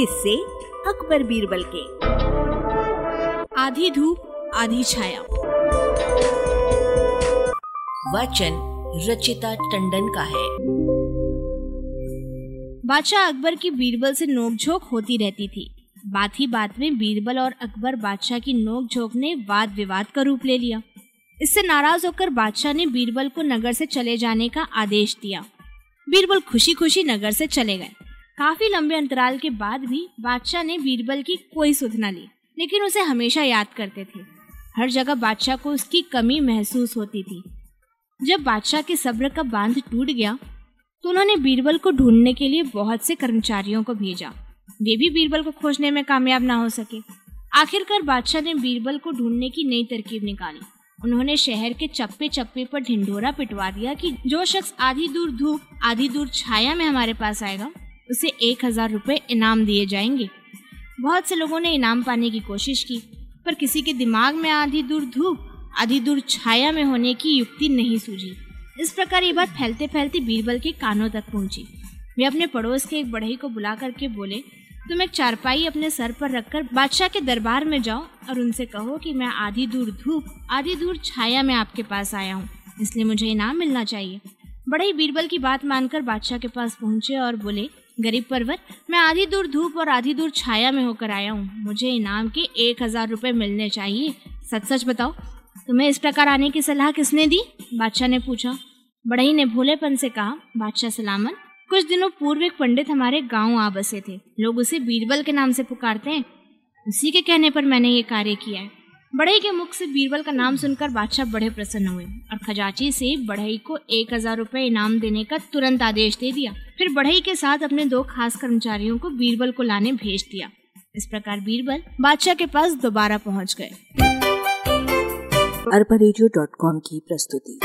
किससे अकबर बीरबल के। आधी धूप आधी छाया। वचन रचिता टंडन का है। बादशाह अकबर की बीरबल से नोकझोंक होती रहती थी। बात ही बात में बीरबल और अकबर बादशाह की नोकझोंक ने वाद विवाद का रूप ले लिया। इससे नाराज़ होकर बादशाह ने बीरबल को नगर से चले जाने का आदेश दिया। बीरबल खुशी खुशी नगर से चले गए। काफ़ी लंबे अंतराल के बाद भी बादशाह ने बीरबल की कोई सुध न ली, लेकिन उसे हमेशा याद करते थे। हर जगह बादशाह को उसकी कमी महसूस होती थी। जब बादशाह के सब्र का बाँध टूट गया तो उन्होंने बीरबल को ढूँढने के लिए बहुत से कर्मचारियों को भेजा। वे भी बीरबल को खोजने में कामयाब ना हो सके। आखिरकार बादशाह ने बीरबल को ढूँढने की नई तरकीब निकाली। उन्होंने शहर के चप्पे चप्पे पर ढिंढोरा पिटवा दिया कि जो शख्स आधी दूर धूप, आधी दूर छाया में हमारे पास आएगा उसे एक हज़ार रुपए इनाम दिए जाएँगे। बहुत से लोगों ने इनाम पाने की कोशिश की, पर किसी के दिमाग में आधी दूर धूप, आधी दूर छाया में होने की युक्ति नहीं सूझी। इस प्रकार ये बात फैलते फैलते बीरबल के कानों तक पहुँची। वे अपने पड़ोस के एक बढ़ई को बुला करके बोले, तुम एक चारपाई अपने सर पर रखकर बादशाह के दरबार में जाओ और उनसे कहो कि मैं आधी दूर धूप, आधी दूर छाया में आपके पास आया हूँ, इसलिए मुझे इनाम मिलना चाहिए। बड़े बीरबल की बात मानकर बादशाह के पास पहुँचे और बोले गरीब पर्वत, मैं आधी दूर धूप और आधी दूर छाया में होकर आया हूँ। मुझे इनाम के एक हज़ार रुपये मिलने चाहिए। सच सच बताओ, तुम्हें इस प्रकार आने की सलाह किसने दी? बादशाह ने पूछा। बड़ई ने भोलेपन से कहा, बादशाह सलामन कुछ दिनों पूर्व एक पंडित हमारे गाँव आ बसे थे। लोग उसे बीरबल के नाम से पुकारते हैं। उसी के कहने पर मैंने ये कार्य किया है। बढ़ई के मुख से बीरबल का नाम सुनकर बादशाह बड़े प्रसन्न हुए और खजाची से बढ़ई को एक हज़ार रूपए इनाम देने का तुरंत आदेश दे दिया। फिर बढ़ई के साथ अपने दो खास कर्मचारियों को बीरबल को लाने भेज दिया। इस प्रकार बीरबल बादशाह के पास दोबारा पहुँच गए। अरबा की प्रस्तुति।